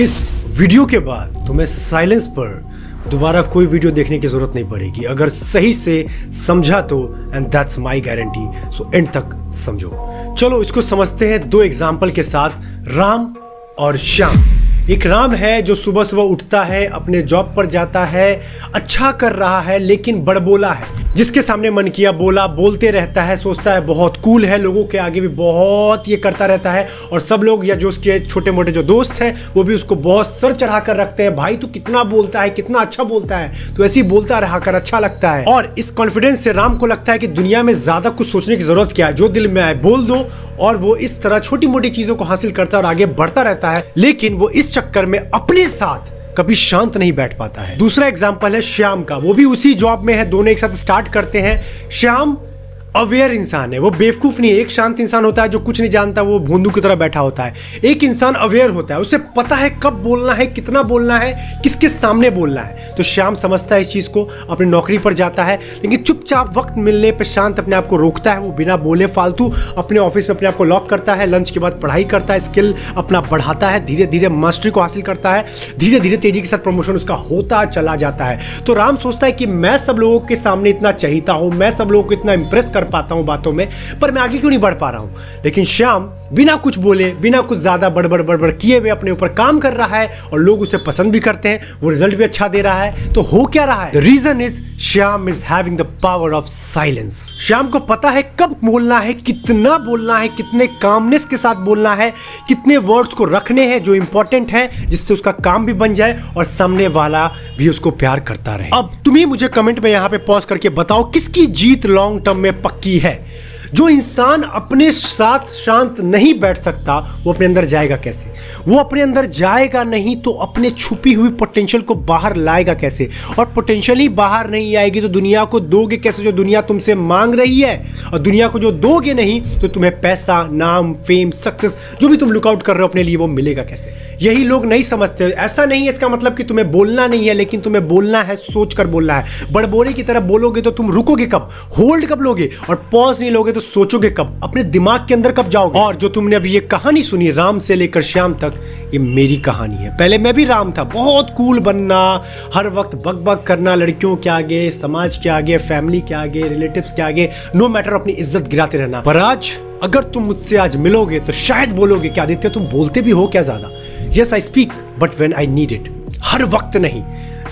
इस वीडियो के बाद तुम्हें साइलेंस पर दोबारा कोई वीडियो देखने की ज़रूरत नहीं पड़ेगी। अगर सही से समझा तो and that's my guarantee so end तक समझो। चलो, इसको समझते हैं दो एग्ज़ाम्पल के साथ, राम और श्याम। एक राम है जो सुबह सुबह उठता है, अपने जॉब पर जाता है अच्छा कर रहा है, लेकिन बड़बोला है। जिसके सामने मन किया बोला, बोलते रहता है, सोचता है बहुत कूल है, लोगों के आगे भी बहुत ये करता रहता है, और सब लोग या जो उसके छोटे मोटे जो दोस्त हैं, वो भी उसको बहुत सर चढ़ा कर रखते हैं, भाई तू कितना बोलता है, कितना अच्छा बोलता है तो ऐसे ही बोलता रहा कर अच्छा लगता है। और इस कॉन्फिडेंस से राम को लगता है कि दुनिया में ज़्यादा कुछ सोचने की ज़रूरत क्या है? जो दिल में आए, बोल दो और वो इस तरह छोटी मोटी चीज़ों को हासिल करता और आगे बढ़ता रहता है, लेकिन वो इस चक्कर में अपने साथ कभी शांत नहीं बैठ पाता है। दूसरा एग्ज़ाम्पल है श्याम का। वो भी उसी जॉब में है, दोनों एक साथ स्टार्ट करते हैं। श्याम अवेयर इंसान है। वो बेवकूफ़ नहीं है। एक शांत इंसान होता है, जो कुछ नहीं जानता, वो भोंदू की तरह बैठा होता है। एक इंसान अवेयर होता है। उसे पता है कब बोलना है, कितना बोलना है, किसके सामने बोलना है। तो श्याम समझता है इस चीज़ को, अपनी नौकरी पर जाता है, लेकिन चुपचाप वक्त मिलने पर शांत अपने आप को रोकता है। वो बिना बोले फालतू अपने ऑफ़िस में अपने आप को लॉक करता है, लंच के बाद पढ़ाई करता है, स्किल अपना बढ़ाता है धीरे धीरे मास्टरी को हासिल करता है धीरे धीरे तेज़ी के साथ प्रमोशन उसका होता चला जाता है। तो राम सोचता है कि मैं सब लोगों के सामने इतना चाहता हूँ, मैं सब लोगों को इतना इंप्रेस कर पाता हूँ बातों में, पर मैं आगे क्यों नहीं बढ़ पा रहा हूँ? लेकिन श्याम, बिना कुछ बोले, बिना कुछ ज़्यादा बड़बड़ बड़बड़ किए हुए अपने ऊपर काम कर रहा है और लोग उसे पसंद भी करते हैं, वो रिज़ल्ट भी अच्छा दे रहा है। तो हो क्या रहा है? The reason is Shyam is having the power of silence Shyam को पता है कब बोलना है, कितना बोलना है, कितने कामनेस के साथ बोलना है, कितने वर्ड्स को रखने हैं जो इंपॉर्टेंट है, जिससे उसका काम भी बन जाए और सामने वाला भी उसको प्यार करता रहे। अब तुम्हें मुझे कमेंट में यहाँ पे पॉज करके बताओ, किसकी जीत लॉन्ग टर्म में पक्की है। जो इंसान अपने साथ शांत नहीं बैठ सकता, वो अपने अंदर जाएगा कैसे? वो अपने अंदर जाएगा नहीं तो अपने छुपी हुई पोटेंशियल को बाहर लाएगा कैसे? और पोटेंशियल ही बाहर नहीं आएगी तो दुनिया को दोगे कैसे जो दुनिया तुमसे मांग रही है? और दुनिया को जो दोगे नहीं तो तुम्हें पैसा, नाम फेम सक्सेस जो भी तुम लुकआउट कर रहे हो अपने लिए वो मिलेगा कैसे? यही लोग नहीं समझते। ऐसा नहीं है इसका मतलब कि तुम्हें बोलना नहीं है, लेकिन तुम्हें बोलना है सोच कर बोलना है। बड़बोरे की तरह बोलोगे तो तुम रुकोगे कब? होल्ड कब लोगे? और पॉज नहीं लोगे तो सोचोगे कब? अपने दिमाग के अंदर कब जाओगे? और जो तुमने अभी ये कहानी सुनी, राम से लेकर श्याम तक, ये मेरी कहानी है। पहले मैं भी राम था। बहुत कूल बनना, हर वक्त बक बक करना, लड़कियों के आगे, समाज के आगे फैमिली के आगे रिलेटिव्स के आगे नो मैटर अपनी इज़्ज़त गिराते रहना। पर आज, अगर तुम मुझसे आज मिलोगे तो शायद बोलोगे कि, आदित्य, तुम बोलते भी हो क्या ज़्यादा? Yes I speak but when I need it हर वक्त नहीं।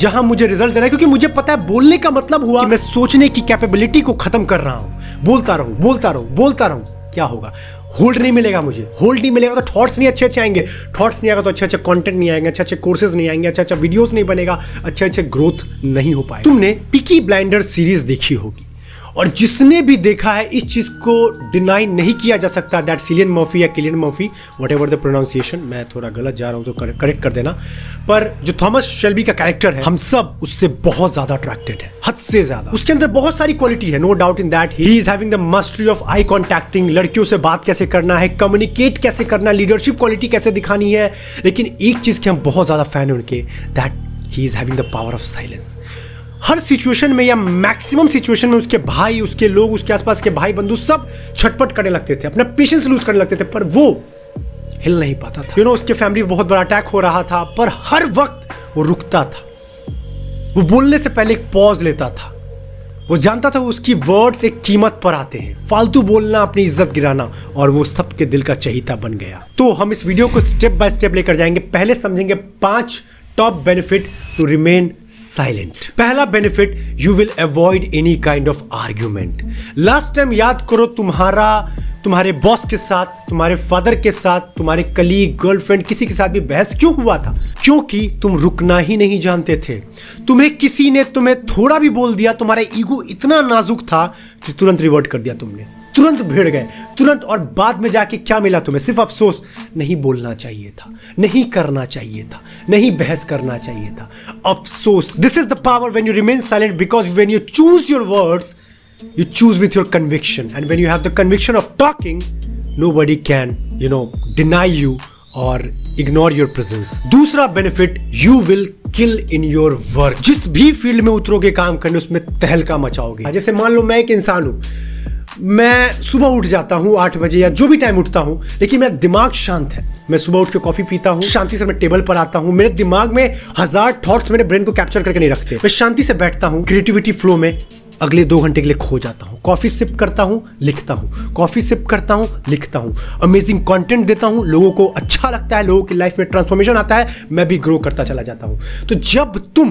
जहाँ मुझे रिज़ल्ट देना है, क्योंकि मुझे पता है बोलने का मतलब हुआ कि मैं सोचने की कैपेबिलिटी को खत्म कर रहा हूँ। बोलता रहूँ बोलता रहूँ बोलता रहूँ। क्या होगा? होल्ड नहीं मिलेगा मुझे। होल्ड नहीं मिलेगा तो थॉट्स नहीं अच्छे अच्छे आएँगे। थॉट्स नहीं आएगा तो अच्छे अच्छे कंटेंट नहीं आएँगे अच्छे अच्छे कोर्सेज नहीं आएँगे अच्छा अच्छा वीडियोस नहीं बनेगा अच्छे अच्छे ग्रोथ नहीं हो पाएगा। तुमने पिकी ब्लाइंडर सीरीज़ देखी होगी। और जिसने भी देखा है, इस चीज़ को डिनाई नहीं किया जा सकता। दैट सिलियन मॉफी या Cillian Murphy whatever the pronunciation मैं थोड़ा गलत जा रहा हूँ तो करेक्ट कर देना। पर जो थॉमस शेल्बी का कैरेक्टर है, हम सब उससे बहुत ज़्यादा अट्रैक्टेड है, हद से ज़्यादा। उसके अंदर बहुत सारी क्वालिटी है no doubt in that he is having the mastery of eye contacting लड़कियों से बात कैसे करना है कम्युनिकेट कैसे करना लीडरशिप क्वालिटी कैसे दिखानी है। लेकिन एक चीज़ के हम बहुत ज़्यादा फ़ैन हैं उनके that he is having the power of silence her situation में या मैक्सिमम सिचुएशन में उसके भाई, उसके लोग, उसके आसपास के भाई, बंधु सब छटपट करने लगते थे, अपना पेशेंस लूज करने लगते थे, पर वो हिल नहीं पाता था। यू नो उसके फैमिली बहुत बड़ा अटैक हो रहा था, पर हर वक्त वो रुकता था। वो बोलने से पहले एक पॉज लेता था। वो जानता था वो उसकी वर्ड्स एक कीमत पर आते हैं। फालतू बोलना, अपनी इज़्ज़त गिराना, और वो सबके दिल का चहीता बन गया। तो हम इस वीडियो को स्टेप बाय स्टेप लेकर जाएँगे। पहले समझेंगे पाँच top benefit to remain silent पहला benefit you will avoid any kind of argument last time याद करो तुम्हारा तुम्हारे बॉस के साथ, तुम्हारे फादर के साथ, तुम्हारे कलीग गर्लफ्रेंड किसी के साथ भी बहस क्यों हुआ था? क्योंकि तुम रुकना ही नहीं जानते थे। तुम्हें किसी ने तुम्हें थोड़ा भी बोल दिया, तुम्हारा ईगो इतना नाजुक था कि तुरंत रिवर्ट कर दिया तुमने। तुरंत भिड़ गए। तुरंत और बाद में जाके क्या मिला तुम्हें? सिर्फ़ अफसोस। नहीं बोलना चाहिए था। नहीं करना चाहिए था। नहीं बहस करना चाहिए था। अफसोस। This is the power when you remain silent because when you choose your words you choose with your conviction. And when you have the conviction of talking, nobody can, you know, deny you or ignore your presence. दूसरा benefit you will kill in your work जिस भी field में उतरोगे, काम करने, उसमें तहलका मचाओगे। जैसे मान लो, मैं एक इंसान हूँ। मैं सुबह उठ जाता हूँ आठ बजे या जो भी टाइम उठता हूँ, लेकिन मेरा दिमाग शांत है। मैं सुबह उठ के कॉफ़ी पीता हूँ, शांति से मैं टेबल पर आता हूँ। मेरे दिमाग में हज़ार थॉट्स मेरे ब्रेन को कैप्चर करके नहीं रखते। मैं शांति से बैठता हूँ। क्रिएटिविटी फ्लो में अगले दो घंटे के लिए खो जाता हूँ। कॉफ़ी सिप करता हूँ, लिखता हूँ। कॉफ़ी सिप करता हूँ, लिखता हूँ। अमेजिंग कॉन्टेंट देता हूँ, लोगों को अच्छा लगता है, लोगों की लाइफ में ट्रांसफॉर्मेशन आता है, मैं भी ग्रो करता चला जाता हूँ। तो जब तुम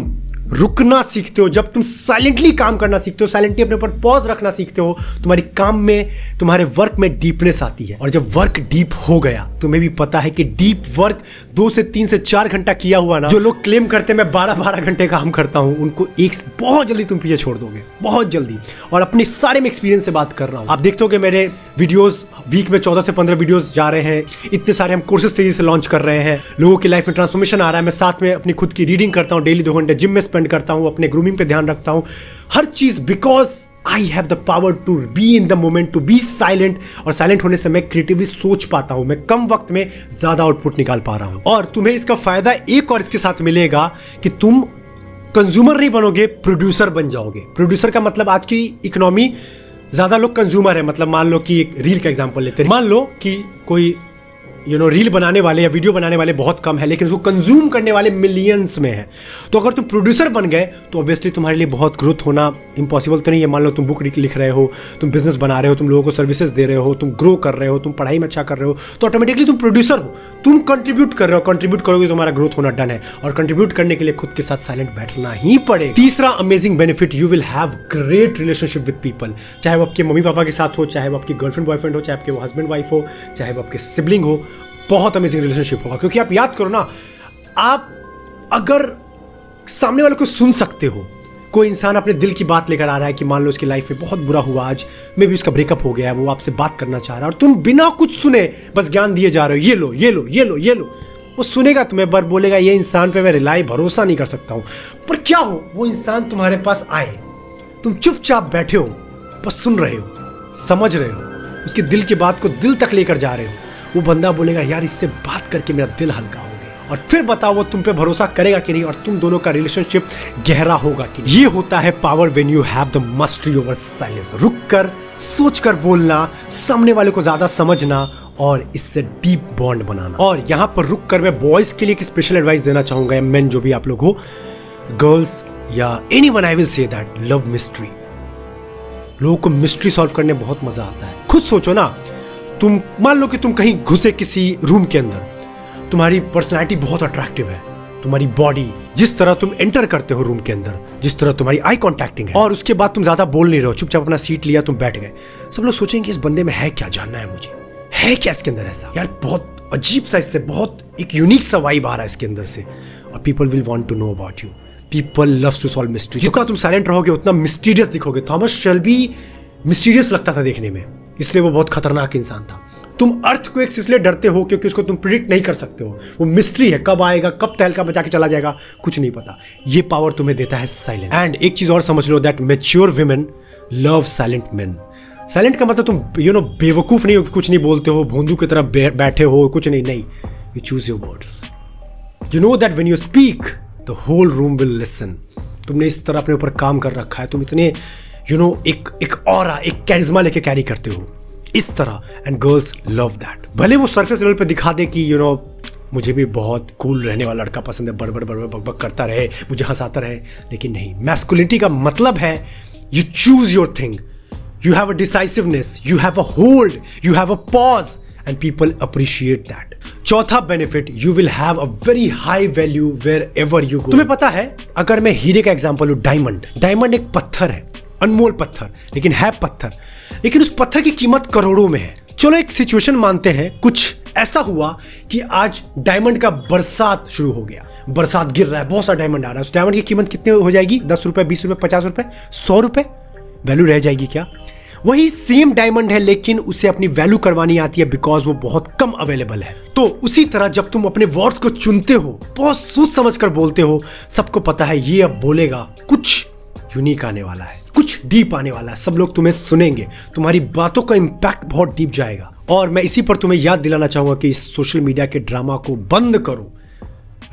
रुकना सीखते हो, जब तुम साइलेंटली काम करना सीखते हो साइलेंटली अपने ऊपर पॉज रखना सीखते हो, तुम्हारी काम में, तुम्हारे वर्क में डीपनेस आती है। और जब वर्क डीप हो गया, तुम्हें भी पता है कि डीप वर्क दो से तीन से चार घंटा किया हुआ ना, जो लोग क्लेम करते हैं, मैं बारह बारह घंटे काम करता हूँ, उनको एक बहुत जल्दी तुम पीछे छोड़ दोगे, बहुत जल्दी। और अपने सारे में एक्सपीरियंस से बात कर रहा हूँ। आप देखते हो कि मेरे वीडियोज़ वीक में चौदह से पंद्रह वीडियोज़ जा रहे हैं, इतने सारे हम कोर्सेज तेज़ी से लॉन्च कर रहे हैं, लोगों की लाइफ में ट्रांसफॉर्मेशन आ रहा है, मैं साथ में अपनी खुद की रीडिंग करता हूँ डेली दो घंटे जिम में स्पेंड करता हूँ, अपने ग्रूमिंग पे ध्यान रखता हूँ। हर चीज़ because I have the power to be in the moment to be silent और साइलेंट होने से मैं क्रिएटिवली सोच पाता हूँ। मैं कम वक्त में ज़्यादा आउटपुट निकाल पा रहा हूँ। और तुम्हें इसका फ़ायदा एक और इसके साथ मिलेगा कि तुम कंज्यूमर नहीं बनोगे प्रोड्यूसर बन जाओगे। प्रोड्यूसर का मतलब आज की इकोनॉमी ज़्यादा लोग कंज्यूमर है। मतलब मान लो कि एक रील का एग्ज़ाम्पल लेते हैं। मान लो कि कोई यू नो रील बनाने वाले या वीडियो बनाने वाले बहुत कम है, लेकिन उसको कंज्यूम करने वाले मिलियंस में है। तो अगर तुम प्रोड्यूसर बन गए तो ऑब्वियसली तुम्हारे लिए बहुत ग्रोथ होना इम्पॉसिबल तो नहीं है। मान लो तुम बुक लिख रहे हो, तुम बिज़नेस बना रहे हो, तुम लोगों को सर्विसेज़ दे रहे हो, तुम ग्रो कर रहे हो, तुम पढ़ाई में अच्छा कर रहे हो तो ऑटोमेटिकली तुम प्रोड्यूसर हो। तुम कंट्रीब्यूट कर रहे हो कंट्रीब्यूट करोगे तो तुम्हारा ग्रोथ होना डन है। और कंट्रीब्यूट करने के लिए खुद के साथ साइलेंट बैठना ही पड़े तीसरा amazing benefit you will have great relationship with people चाहे वो आपके मम्मी पापा के साथ हो, चाहे वो आपकी गर्लफ्रेंड बॉयफ्रेंड हो, चाहे आपके हस्बैंड वाइफ हो, चाहे वो आपके सिबलिंग हो बहुत अमेजिंग रिलेशनशिप होगा। क्योंकि आप याद करो ना, आप अगर सामने वाले को सुन सकते हो, कोई इंसान अपने दिल की बात लेकर आ रहा है कि मान लो उसकी लाइफ में बहुत बुरा हुआ, आज मे भी उसका ब्रेकअप हो गया है, वो आपसे बात करना चाह रहा है, और तुम बिना कुछ सुने बस ज्ञान दिए जा रहे हो, ये लो ये लो ये लो ये लो। वो सुनेगा तुम्हें बर बोलेगा, ये इंसान पे मैं रिलाई भरोसा नहीं कर सकता हूँ। पर क्या हो, वो इंसान तुम्हारे पास आए, तुम चुपचाप बैठे हो, बस सुन रहे हो, समझ रहे हो, उसके दिल की बात को दिल तक लेकर जा रहे हो। वो बंदा बोलेगा, यार, इससे बात करके मेरा दिल हल्का हो गया। और फिर बताओ, वो तुम पे भरोसा करेगा कि नहीं और तुम दोनों का रिलेशनशिप गहरा होगा कि नहीं। ये होता है power when you have the mastery over silence रुक कर, सोच कर बोलना, सामने वाले को ज़्यादा समझना और इससे डीप बॉन्ड बनाना। और यहाँ पर रुक कर मैं बॉयज़ के लिए एक स्पेशल एडवाइस देना चाहूँगा, या मेन जो भी आप लोग हो गर्ल्स या anyone I will say that love mystery लोगों को मिस्ट्री सॉल्व करने बहुत मज़ा आता है। खुद सोचो ना तुम, मान लो कि तुम कहीं घुसे किसी रूम के अंदर, तुम्हारी पर्सनैलिटी बहुत अट्रैक्टिव है, तुम्हारी बॉडी जिस तरह तुम एंटर करते हो रूम के अंदर, जिस तरह तुम्हारी आई कॉन्टैक्टिंग है, और उसके बाद तुम ज़्यादा बोल नहीं रहे हो, चुपचाप अपना सीट लिया, तुम बैठ गए। सब लोग सोचेंगे, इस बंदे में है क्या, जानना है मुझे। है क्या इसके अंदर ऐसा? यार, बहुत अजीब सा इससे, बहुत एक यूनिक सा वाइब आ रहा है इसके अंदर से। और people will want to know about you people love to solve mystery जितना तुम साइलेंट रहोगे, उतना मिस्टीरियस दिखोगे। थॉमस शेल्बी मिस्टीरियस लगता था देखने में। इसलिए वो बहुत खतरनाक इंसान था। तुम अर्थ को एक इसलिए डरते हो क्योंकि उसको तुम प्रिडिक्ट नहीं कर सकते हो। वो मिस्ट्री है, कब आएगा, कब तहलका बचा के चला जाएगा, कुछ नहीं पता। ये पावर तुम्हें देता है साइलेंस एंड एक चीज़ और समझ लो that mature women love silent man silent का मतलब तुम यू नो बेवकूफ़ नहीं हो कुछ नहीं बोलते हो, भोंदू की तरह बैठे हो, कुछ नहीं नहीं। You choose your words you know that when you speak the whole room will listen तुमने इस तरह अपने ऊपर काम कर रखा है। तुम इतने यू नो एक एक और एक कैरिज्मा लेके कैरी करते हो। इस तरह एंड गर्ल्स लव दैट भले वो सरफेस लेवल पे दिखा दे कि यू नो मुझे भी बहुत कूल रहने वाला लड़का पसंद है, बड़बड़ बड़बड़, बक बक करता रहे, मुझे हंसाता रहे, लेकिन नहीं। मैस्कुलिटी का मतलब है you choose your thing you have a decisiveness you have a hold you have a pause and people appreciate that चौथा benefit you will have a very high value wherever you go तुम्हें पता है, अगर मैं हीरे का example लू diamond diamond एक पत्थर है। अनमोल पत्थर, लेकिन है पत्थर। लेकिन उस पत्थर की कीमत करोड़ों में है। चलो एक सिचुएशन मानते हैं। कुछ ऐसा हुआ कि आज डायमंड का बरसात शुरू हो गया। बरसात गिर रहा है, बहुत सारा डायमंड आ रहा है। उस डायमंड की कीमत कितनी हो जाएगी? दस रुपए, बीस रुपए, पचास रुपए, सौ रुपए? वैल्यू रह जाएगी क्या? वही सेम डायमंड है, लेकिन उसे अपनी वैल्यू करवानी आती है बिकॉज़ वो बहुत कम अवेलेबल है। तो उसी तरह जब तुम अपने वर्ड्स को चुनते हो, बहुत सोच समझ कर बोलते हो, सबको पता है ये अब बोलेगा कुछ यूनिक आने वाला है। कुछ डीप आने वाला है। सब लोग तुम्हें सुनेंगे। तुम्हारी बातों का इम्पैक्ट बहुत डीप जाएगा। और मैं इसी पर तुम्हें याद दिलाना चाहूँगा कि इस सोशल मीडिया के ड्रामा को बंद करो।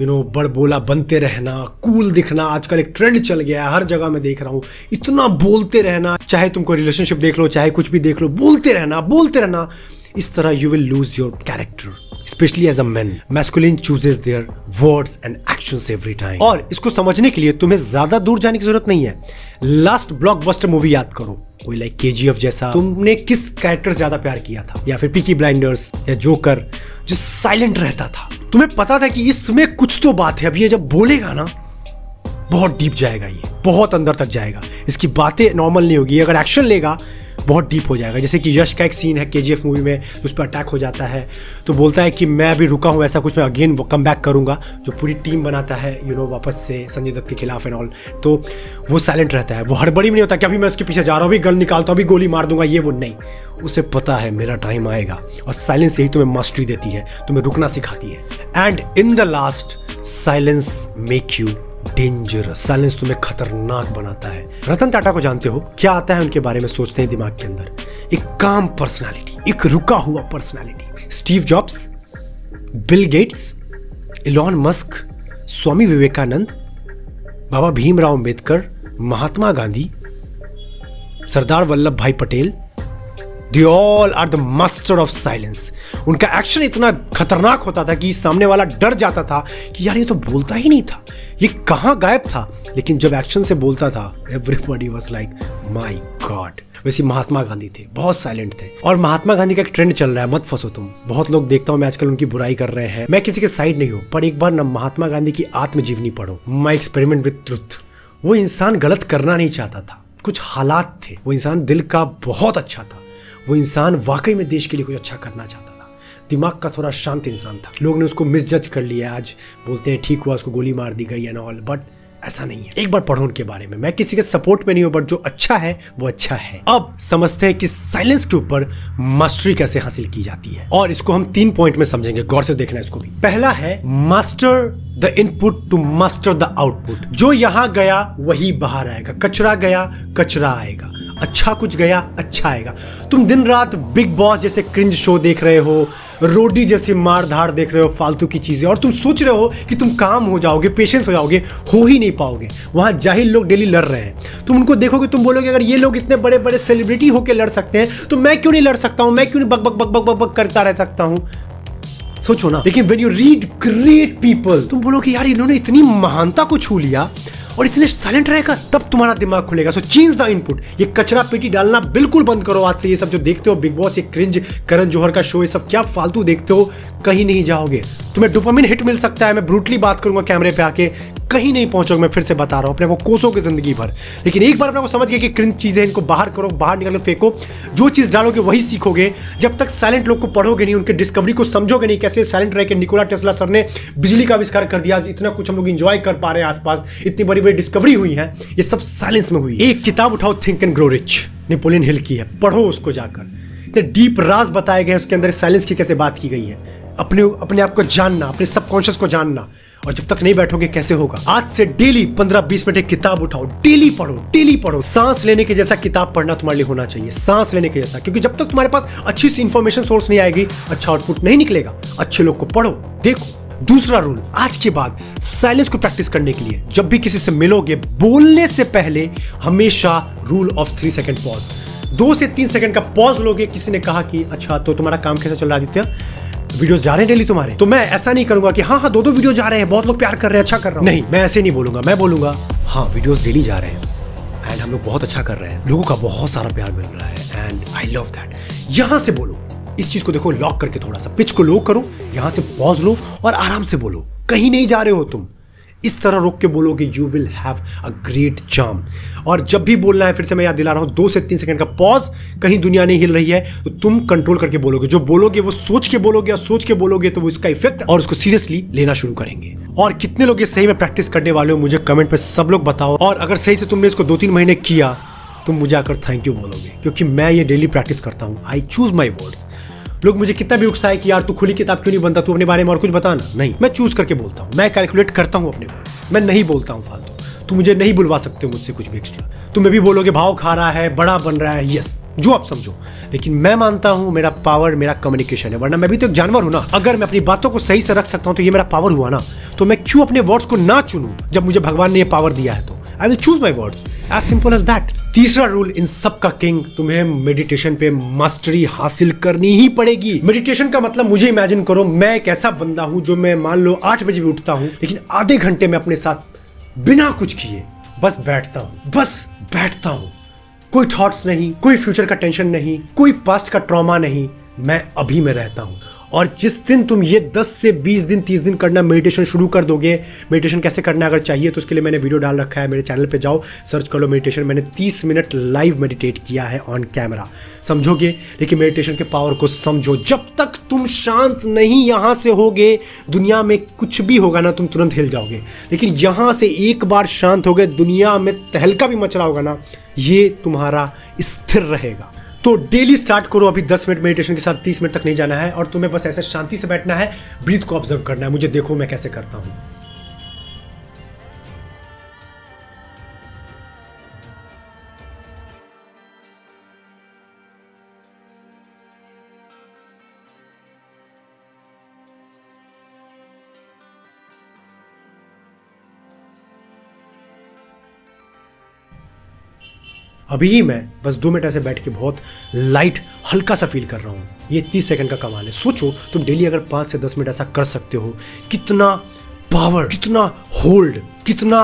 यू नो बड़ बोला बनते रहना कूल दिखना, आजकल एक ट्रेंड चल गया है। हर जगह मैं देख रहा हूँ। इतना बोलते रहना, चाहे तुमको रिलेशनशिप देख लो, चाहे कुछ भी देख लो, बोलते रहना बोलते रहना। इस तरह you will lose your character specially as a man masculine chooses their words and actions every time और इसको समझने के लिए तुम्हें ज़्यादा दूर जाने की ज़रूरत नहीं है। लास्ट ब्लॉकबस्टर मूवी याद करो। कोई लाइक के जैसा। तुमने किस कैरेक्टर ज़्यादा प्यार किया था? या फिर पिकी ब्लाइंडर्स या जोकर जो साइलेंट रहता था। तुम्हें पता था कि इसमें कुछ तो बात है। अभी ये जब बोलेगा ना, बहुत डीप जाएगा ये। बहुत अंदर तक जाएगा। इसकी बातें नॉर्मल नहीं होगी। अगर एक्शन लेगा बहुत डीप हो जाएगा। जैसे कि यश का एक सीन है के मूवी में उस पर अटैक हो जाता है। तो बोलता है कि मैं अभी रुका हूँ, ऐसा कुछ मैं अगेन कम बैक करूँगा, जो पूरी टीम बनाता है यू नो वापस से संजय दत्त के खिलाफ एंड ऑल तो वो साइलेंट रहता है। वो हड़बड़ी में नहीं होता कि अभी मैं उसके पीछे जा रहा हूँ, अभी गल निकालता हूँ, अभी गोली मार दूँगा, ये वो नहीं। उसे पता है मेरा टाइम आएगा और साइलेंस यही तुम्हें मास्टरी देती है, तुम्हें रुकना सिखाती है। And in the last silence make you dangerous silence तुम्हें खतरनाक बनाता है। रतन टाटा को जानते हो? क्या आता है उनके बारे में सोचते हैं दिमाग के अंदर? एक काम पर्सनालिटी एक रुका हुआ personality Steve Jobs Bill Gates Elon Musk Swami Vivekananda, Baba Bhimrao Ambedkar, Mahatma Gandhi, Sardar Vallabh Bhai Patel they all are the master of silence उनका एक्शन इतना खतरनाक होता था कि सामने वाला डर जाता था कि यार ये तो बोलता ही नहीं था। ये कहाँ गायब था? लेकिन जब एक्शन से बोलता था everybody was like my God वैसे महात्मा गांधी थे, बहुत साइलेंट थे। और महात्मा गांधी का एक ट्रेंड चल रहा है, मत फंसो तुम। बहुत लोग देखता हूँ मैं आजकल उनकी बुराई कर रहे हैं। मैं किसी के साइड नहीं हूँ, पर एक बार ना महात्मा गांधी की आत्मजीवनी पढ़ो। माई एक्सपेरिमेंट विथ ट्रुथ वो इंसान गलत करना नहीं चाहता था। कुछ हालात थे। वो इंसान दिल का बहुत अच्छा था। वो इंसान वाकई में देश के लिए कुछ अच्छा करना चाहता था। दिमाग का थोड़ा शांत इंसान था। लोग ने उसको मिसजज कर लिया। आज बोलते हैं, ठीक हुआ, उसको गोली मार दी गई एंड ऑल बट ऐसा नहीं है। एक बार पढ़ो उनके बारे में। मैं किसी के सपोर्ट में नहीं हूँ बट जो अच्छा है, वो अच्छा है। अब समझते हैं कि साइलेंस के ऊपर मास्टरी कैसे हासिल की जाती है। और इसको हम तीन पॉइंट में समझेंगे। गौर से देखना इसको भी। पहला है master the input to master the output जो यहाँ गया, वही बाहर आएगा। कचरा गया, कचरा आएगा। अच्छा कुछ गया अच्छा आएगा। तुम दिन रात बिग बॉस जैसे क्रिंज शो देख रहे हो रोडी जैसी मार धाड़ देख रहे हो, फालतू की चीज़ें, और तुम सोच रहे हो कि तुम काम हो जाओगे पेशेंस हो जाओगे, हो ही नहीं पाओगे। वहाँ जाहिल लोग डेली लड़ रहे हैं। तुम उनको देखोगे, तुम बोलोगे, अगर ये लोग इतने बड़े बड़े सेलिब्रिटी होकर लड़ सकते हैं तो मैं क्यों नहीं लड़ सकता हूँ? मैं क्यों नहीं बक बक बक बक बक बक करता रह सकता हूँ? सोचो ना। लेकिन when you read great people तुम बोलोगे, यार इन्होंने इतनी महानता को छू लिया और इतने साइलेंट रहेगा, तब तुम्हारा दिमाग खुलेगा। सो चेंज द इनपुट ये कचरा पेटी डालना बिल्कुल बंद करो आज से ये सब जो देखते हो बिग बॉस ये क्रिंज करण जौहर का शो ये सब क्या फालतू देखते हो, कहीं नहीं जाओगे। तुम्हें डोपामिन हिट मिल सकता है, मैं ब्रूटली बात करूँगा कैमरे पे आके कहीं नहीं पहुंचोगे, मैं फिर से बता रहा हूँ, अपने को कोसों की ज़िंदगी भर। लेकिन एक बार अपने को समझ गया कि क्रिंज चीज़ें इनको बाहर करो, बाहर निकालो, फेंको। जो चीज़ डालोगे वही सीखोगे। जब तक साइलेंट लोग को पढ़ोगे नहीं, उनके डिस्कवरी को समझोगे नहीं, कैसे साइलेंट रह के निकोला टेस्ला सर ने बिजली का आविष्कार कर दिया इतना कुछ हम लोग इंजॉय कर पा रहे हैं आसपास, इतनी बड़ी बड़ी डिस्कवरी हुई है, ये सब साइलेंस में हुई। एक किताब उठाओ think and grow rich Napoleon Hill की है, पढ़ो उसको जाकर। इतने डीप राज बताए गए उसके अंदर साइलेंस की कैसे बात की गई है। अपने अपने आप को जानना, अपने सबकॉन्शियस को जानना। और जब तक नहीं बैठोगे, कैसे होगा? आज से डेली पंद्रह बीस मिनट किताब उठाओ डेली पढ़ो डेली पढ़ो। सांस लेने के जैसा किताब पढ़ना तुम्हारे लिए होना चाहिए, सांस लेने के जैसा। क्योंकि जब तक तुम्हारे पास अच्छी सी इंफॉर्मेशन सोर्स नहीं आएगी अच्छा आउटपुट नहीं निकलेगा। अच्छे लोग को पढ़ो, देखो। दूसरा रूल आज के बाद साइलेंस को प्रैक्टिस करने के लिए जब भी किसी से मिलोगे, बोलने से पहले हमेशा rule of three second pause दो से तीन सेकंड का पॉज लोगे, किसी ने कहा कि अच्छा तो तुम्हारा काम कैसा चल रहा आदित्य? वीडियोस जा रहे हैं डेली तुम्हारे। तो मैं ऐसा नहीं करूँगा कि हाँ हाँ दो दो वीडियो जा रहे हैं, बहुत लोग प्यार कर रहे हैं अच्छा कर रहा हूँ। नहीं, मैं ऐसे नहीं बोलूँगा, मैं बोलूँगा हाँ वीडियो डेली जा रहे हैं एंड हम लोग बहुत अच्छा कर रहे हैं। लोगों का बहुत सारा प्यार मिल रहा है एंड आई लव दैट यहाँ से बोलो, इस चीज़ को देखो लॉक करके थोड़ा सा पिच को लो करो, यहाँ से पॉज लो और आराम से बोलो, कहीं नहीं जा रहे हो तुम। इस तरह रोक के बोलोगे you will have a great jam और जब भी बोलना है, फिर से मैं याद दिला रहा हूँ, दो से तीन सेकंड का पॉज कहीं दुनिया नहीं हिल रही है तो तुम कंट्रोल करके बोलोगे। जो बोलोगे, वो सोच के बोलोगे और सोच के बोलोगे तो वो इसका इफ़ेक्ट और उसको सीरियसली लेना शुरू करेंगे। और कितने लोग ये सही में प्रैक्टिस करने वाले हो, मुझे कमेंट में सब लोग बताओ। और अगर सही से तुमने इसको दो तीन महीने किया, तुम मुझे आकर थैंक यू बोलोगे, क्योंकि मैं ये डेली प्रैक्टिस करता हूँ। आई चूज़ माई वर्ड्स लोग मुझे कितना भी उकसाए कि यार तू खुली किताब क्यों नहीं बनता? तू अपने बारे में और कुछ बताना नहीं। मैं चूज़ करके बोलता हूँ। मैं कैलकुलेट करता हूँ अपने वर्ड मैं। नहीं बोलता हूँ फालतू। तुम मुझे नहीं बुलवा सकते हो मुझसे कुछ भी एक्स्ट्रा तुम मैं भी बोलोगे भाव खा रहा है बड़ा बन रहा है। यस जो आप समझो। लेकिन मैं मानता हूँ मेरा पावर मेरा कम्युनिकेशन है। वरना मैं भी तो एक जानवर हूँ ना। अगर मैं अपनी बातों को सही से रख सकता हूँ तो ये मेरा पावर हुआ ना। तो मैं क्यों अपने वर्ड्स को ना चुनूं जब मुझे भगवान ने ये पावर दिया है तो? I will choose my words as simple as that तीसरा रूल इन सब का किंग तुम्हें मेडिटेशन पे मास्टरी हासिल करनी ही पड़ेगी। मेडिटेशन का मतलब मुझे इमेजिन करो, मैं एक ऐसा बंदा हूँ जो मैं मान लो आठ बजे भी उठता हूँ, लेकिन आधे घंटे में अपने साथ बिना कुछ किए, बस बैठता हूँ, बस बैठता हूँ। कोई थॉट्स नहीं, कोई फ्यूचर का टेंशन नहीं, कोई पास्ट का ट्रॉमा नहीं, मैं अभी में रहता हूँ। और जिस दिन तुम ये 10 से 20 दिन 30 दिन करना मेडिटेशन शुरू कर दोगे मेडिटेशन कैसे करना अगर चाहिए तो उसके लिए मैंने वीडियो डाल रखा है मेरे चैनल पे जाओ सर्च कर लो मेडिटेशन मैंने 30 मिनट लाइव मेडिटेट किया है ऑन कैमरा समझोगे? लेकिन मेडिटेशन के पावर को समझो। जब तक तुम शांत नहीं यहाँ से होगे, दुनिया में कुछ भी होगा ना, तुम तुरंत हिल जाओगे। लेकिन यहाँ से एक बार शांत हो गए दुनिया में तहलका भी मच रहा होगा ना, ये तुम्हारा स्थिर रहेगा। तो डेली स्टार्ट करो अभी 10 मिनट मेडिटेशन के साथ 30 मिनट तक नहीं जाना है और तुम्हें बस ऐसे शांति से बैठना है ब्रीथ को ऑब्ज़र्व करना है। मुझे देखो मैं कैसे करता हूँ। अभी ही मैं बस दो मिनट ऐसे बैठ के बहुत लाइट हल्का सा फील कर रहा हूँ। ये तीस सेकंड का कमाल है। सोचो, तुम डेली अगर पाँच से दस मिनट ऐसा कर सकते हो, कितना पावर कितना होल्ड कितना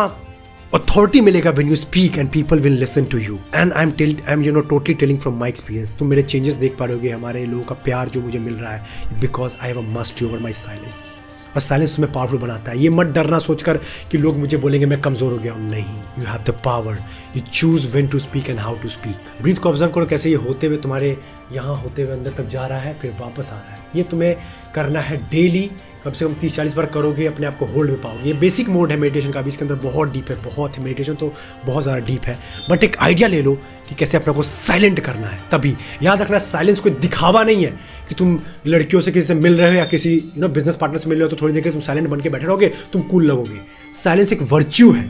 अथॉरिटी मिलेगा when you speak and people will listen to you and I am tell I am you know totally telling from my experience तुम मेरे चेंजेस देख पा रहे हो हमारे लोगों का प्यार जो मुझे मिल रहा है because I have a must over my silence और साइलेंस तुम्हें पावरफुल बनाता है। ये मत डरना सोचकर कि लोग मुझे बोलेंगे, मैं कमज़ोर हो गया हूँ। नहीं you have the power you choose when to speak and how to speak breath को ऑब्ज़र्व करो कैसे ये होते हुए तुम्हारे यहाँ होते हुए अंदर तक जा रहा है, फिर वापस आ रहा है। ये तुम्हें करना है डेली कम से कम तीस चालीस बार करोगे, अपने आप को होल्ड में पाओगे। ये बेसिक मोड है मेडिटेशन का भी, इसके अंदर बहुत डीप है, बहुत है। मेडिटेशन तो बहुत ज़्यादा डीप है। बट एक आइडिया ले लो कि कैसे अपने को साइलेंट करना है, तभी। याद रखना साइलेंस कोई दिखावा नहीं है कि तुम लड़कियों से किसी से मिल रहे हो या किसी यू नो बिज़नेस पार्टनर से मिल रहे हो तो थोड़ी देर के तुम साइलेंट बन के बैठे रहोगे, तुम कूल लगोगे। साइलेंस एक वर्च्यू है।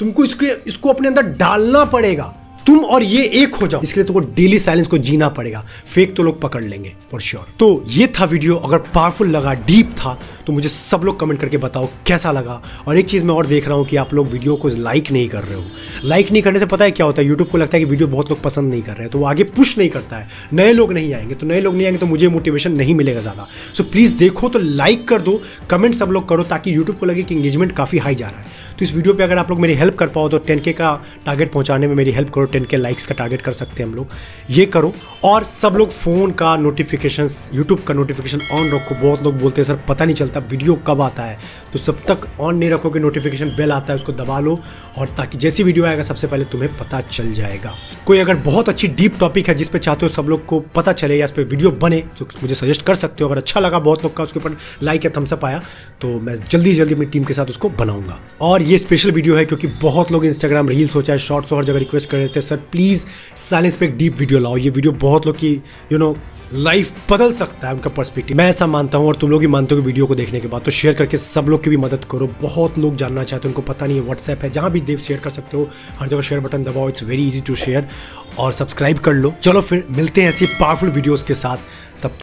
तुमको इसके, इसको अपने अंदर डालना पड़ेगा। तुम और ये एक हो जाओ। इसके लिए तुमको डेली साइलेंस को जीना पड़ेगा। फेक तो लोग पकड़ लेंगे फॉर श्योर sure. तो ये था वीडियो अगर पावरफुल लगा डीप था तो मुझे सब लोग कमेंट करके बताओ कैसा लगा। और एक चीज़ मैं और देख रहा हूँ कि आप लोग वीडियो को लाइक नहीं कर रहे हो। लाइक नहीं करने से पता है क्या होता है? यूट्यूब को लगता है कि वीडियो बहुत लोग पसंद नहीं कर रहे हैं तो वो आगे पुश नहीं करता है। नए लोग नहीं आएँगे तो नए लोग नहीं आएँगे तो मुझे मोटिवेशन नहीं मिलेगा ज़्यादा। सो प्लीज़ देखो तो लाइक कर दो कमेंट सब लोग करो ताकि यूट्यूब को लगे कि इंगेजमेंट काफ़ी हाई जा रहा है। तो इस वीडियो पे अगर आप लोग मेरी हेल्प कर पाओ तो टेन के का टारगेट पहुँचाने में मेरी हेल्प करो, टेन के लाइक्स का टारगेट कर सकते हैं हम लोग। ये करो और सब लोग फ़ोन का नोटिफिकेशन यूट्यूब का नोटिफिकेशन ऑन रखो। बहुत लोग बोलते हैं, सर, पता नहीं चलता वीडियो कब आता है? तो सब तक ऑन नहीं रखोगे नोटिफिकेशन बेल आता है, उसको दबा लो और ताकि जैसी वीडियो आएगा, सबसे पहले तुम्हें पता चल जाएगा। कोई अगर बहुत अच्छी डीप टॉपिक है जिस पे चाहते हो सब लोग को पता चले या इस पर वीडियो बने तो मुझे सजेस्ट कर सकते हो। अगर अच्छा लगा बहुत लोग का, उसके ऊपर लाइक या थम्सअप आया तो मैं जल्दी जल्दी अपनी टीम के साथ उसको बनाऊँगा। और ये स्पेशल वीडियो है क्योंकि बहुत लोग इंस्टाग्राम रील्स हो, चाहे शॉर्ट्स हो, हर जगह रिक्वेस्ट कर रहे थे, सर प्लीज़ साइलेंस पे एक डीप वीडियो लाओ। ये वीडियो बहुत लोग की यू नो लाइफ बदल सकता है उनका पर्सपेक्टिव मैं ऐसा मानता हूँ और तुम लोग भी मानते हो वीडियो को देखने के बाद। तो शेयर करके सब लोग की भी मदद करो। बहुत लोग जानना चाहते हैं, उनको पता नहीं है व्हाट्सएप है, जहाँ भी देव शेयर कर सकते हो, हर जगह शेयर बटन दबाओ it's very easy to share और सब्सक्राइब कर लो। चलो फिर मिलते हैं ऐसी पावरफुल वीडियोज़ के साथ।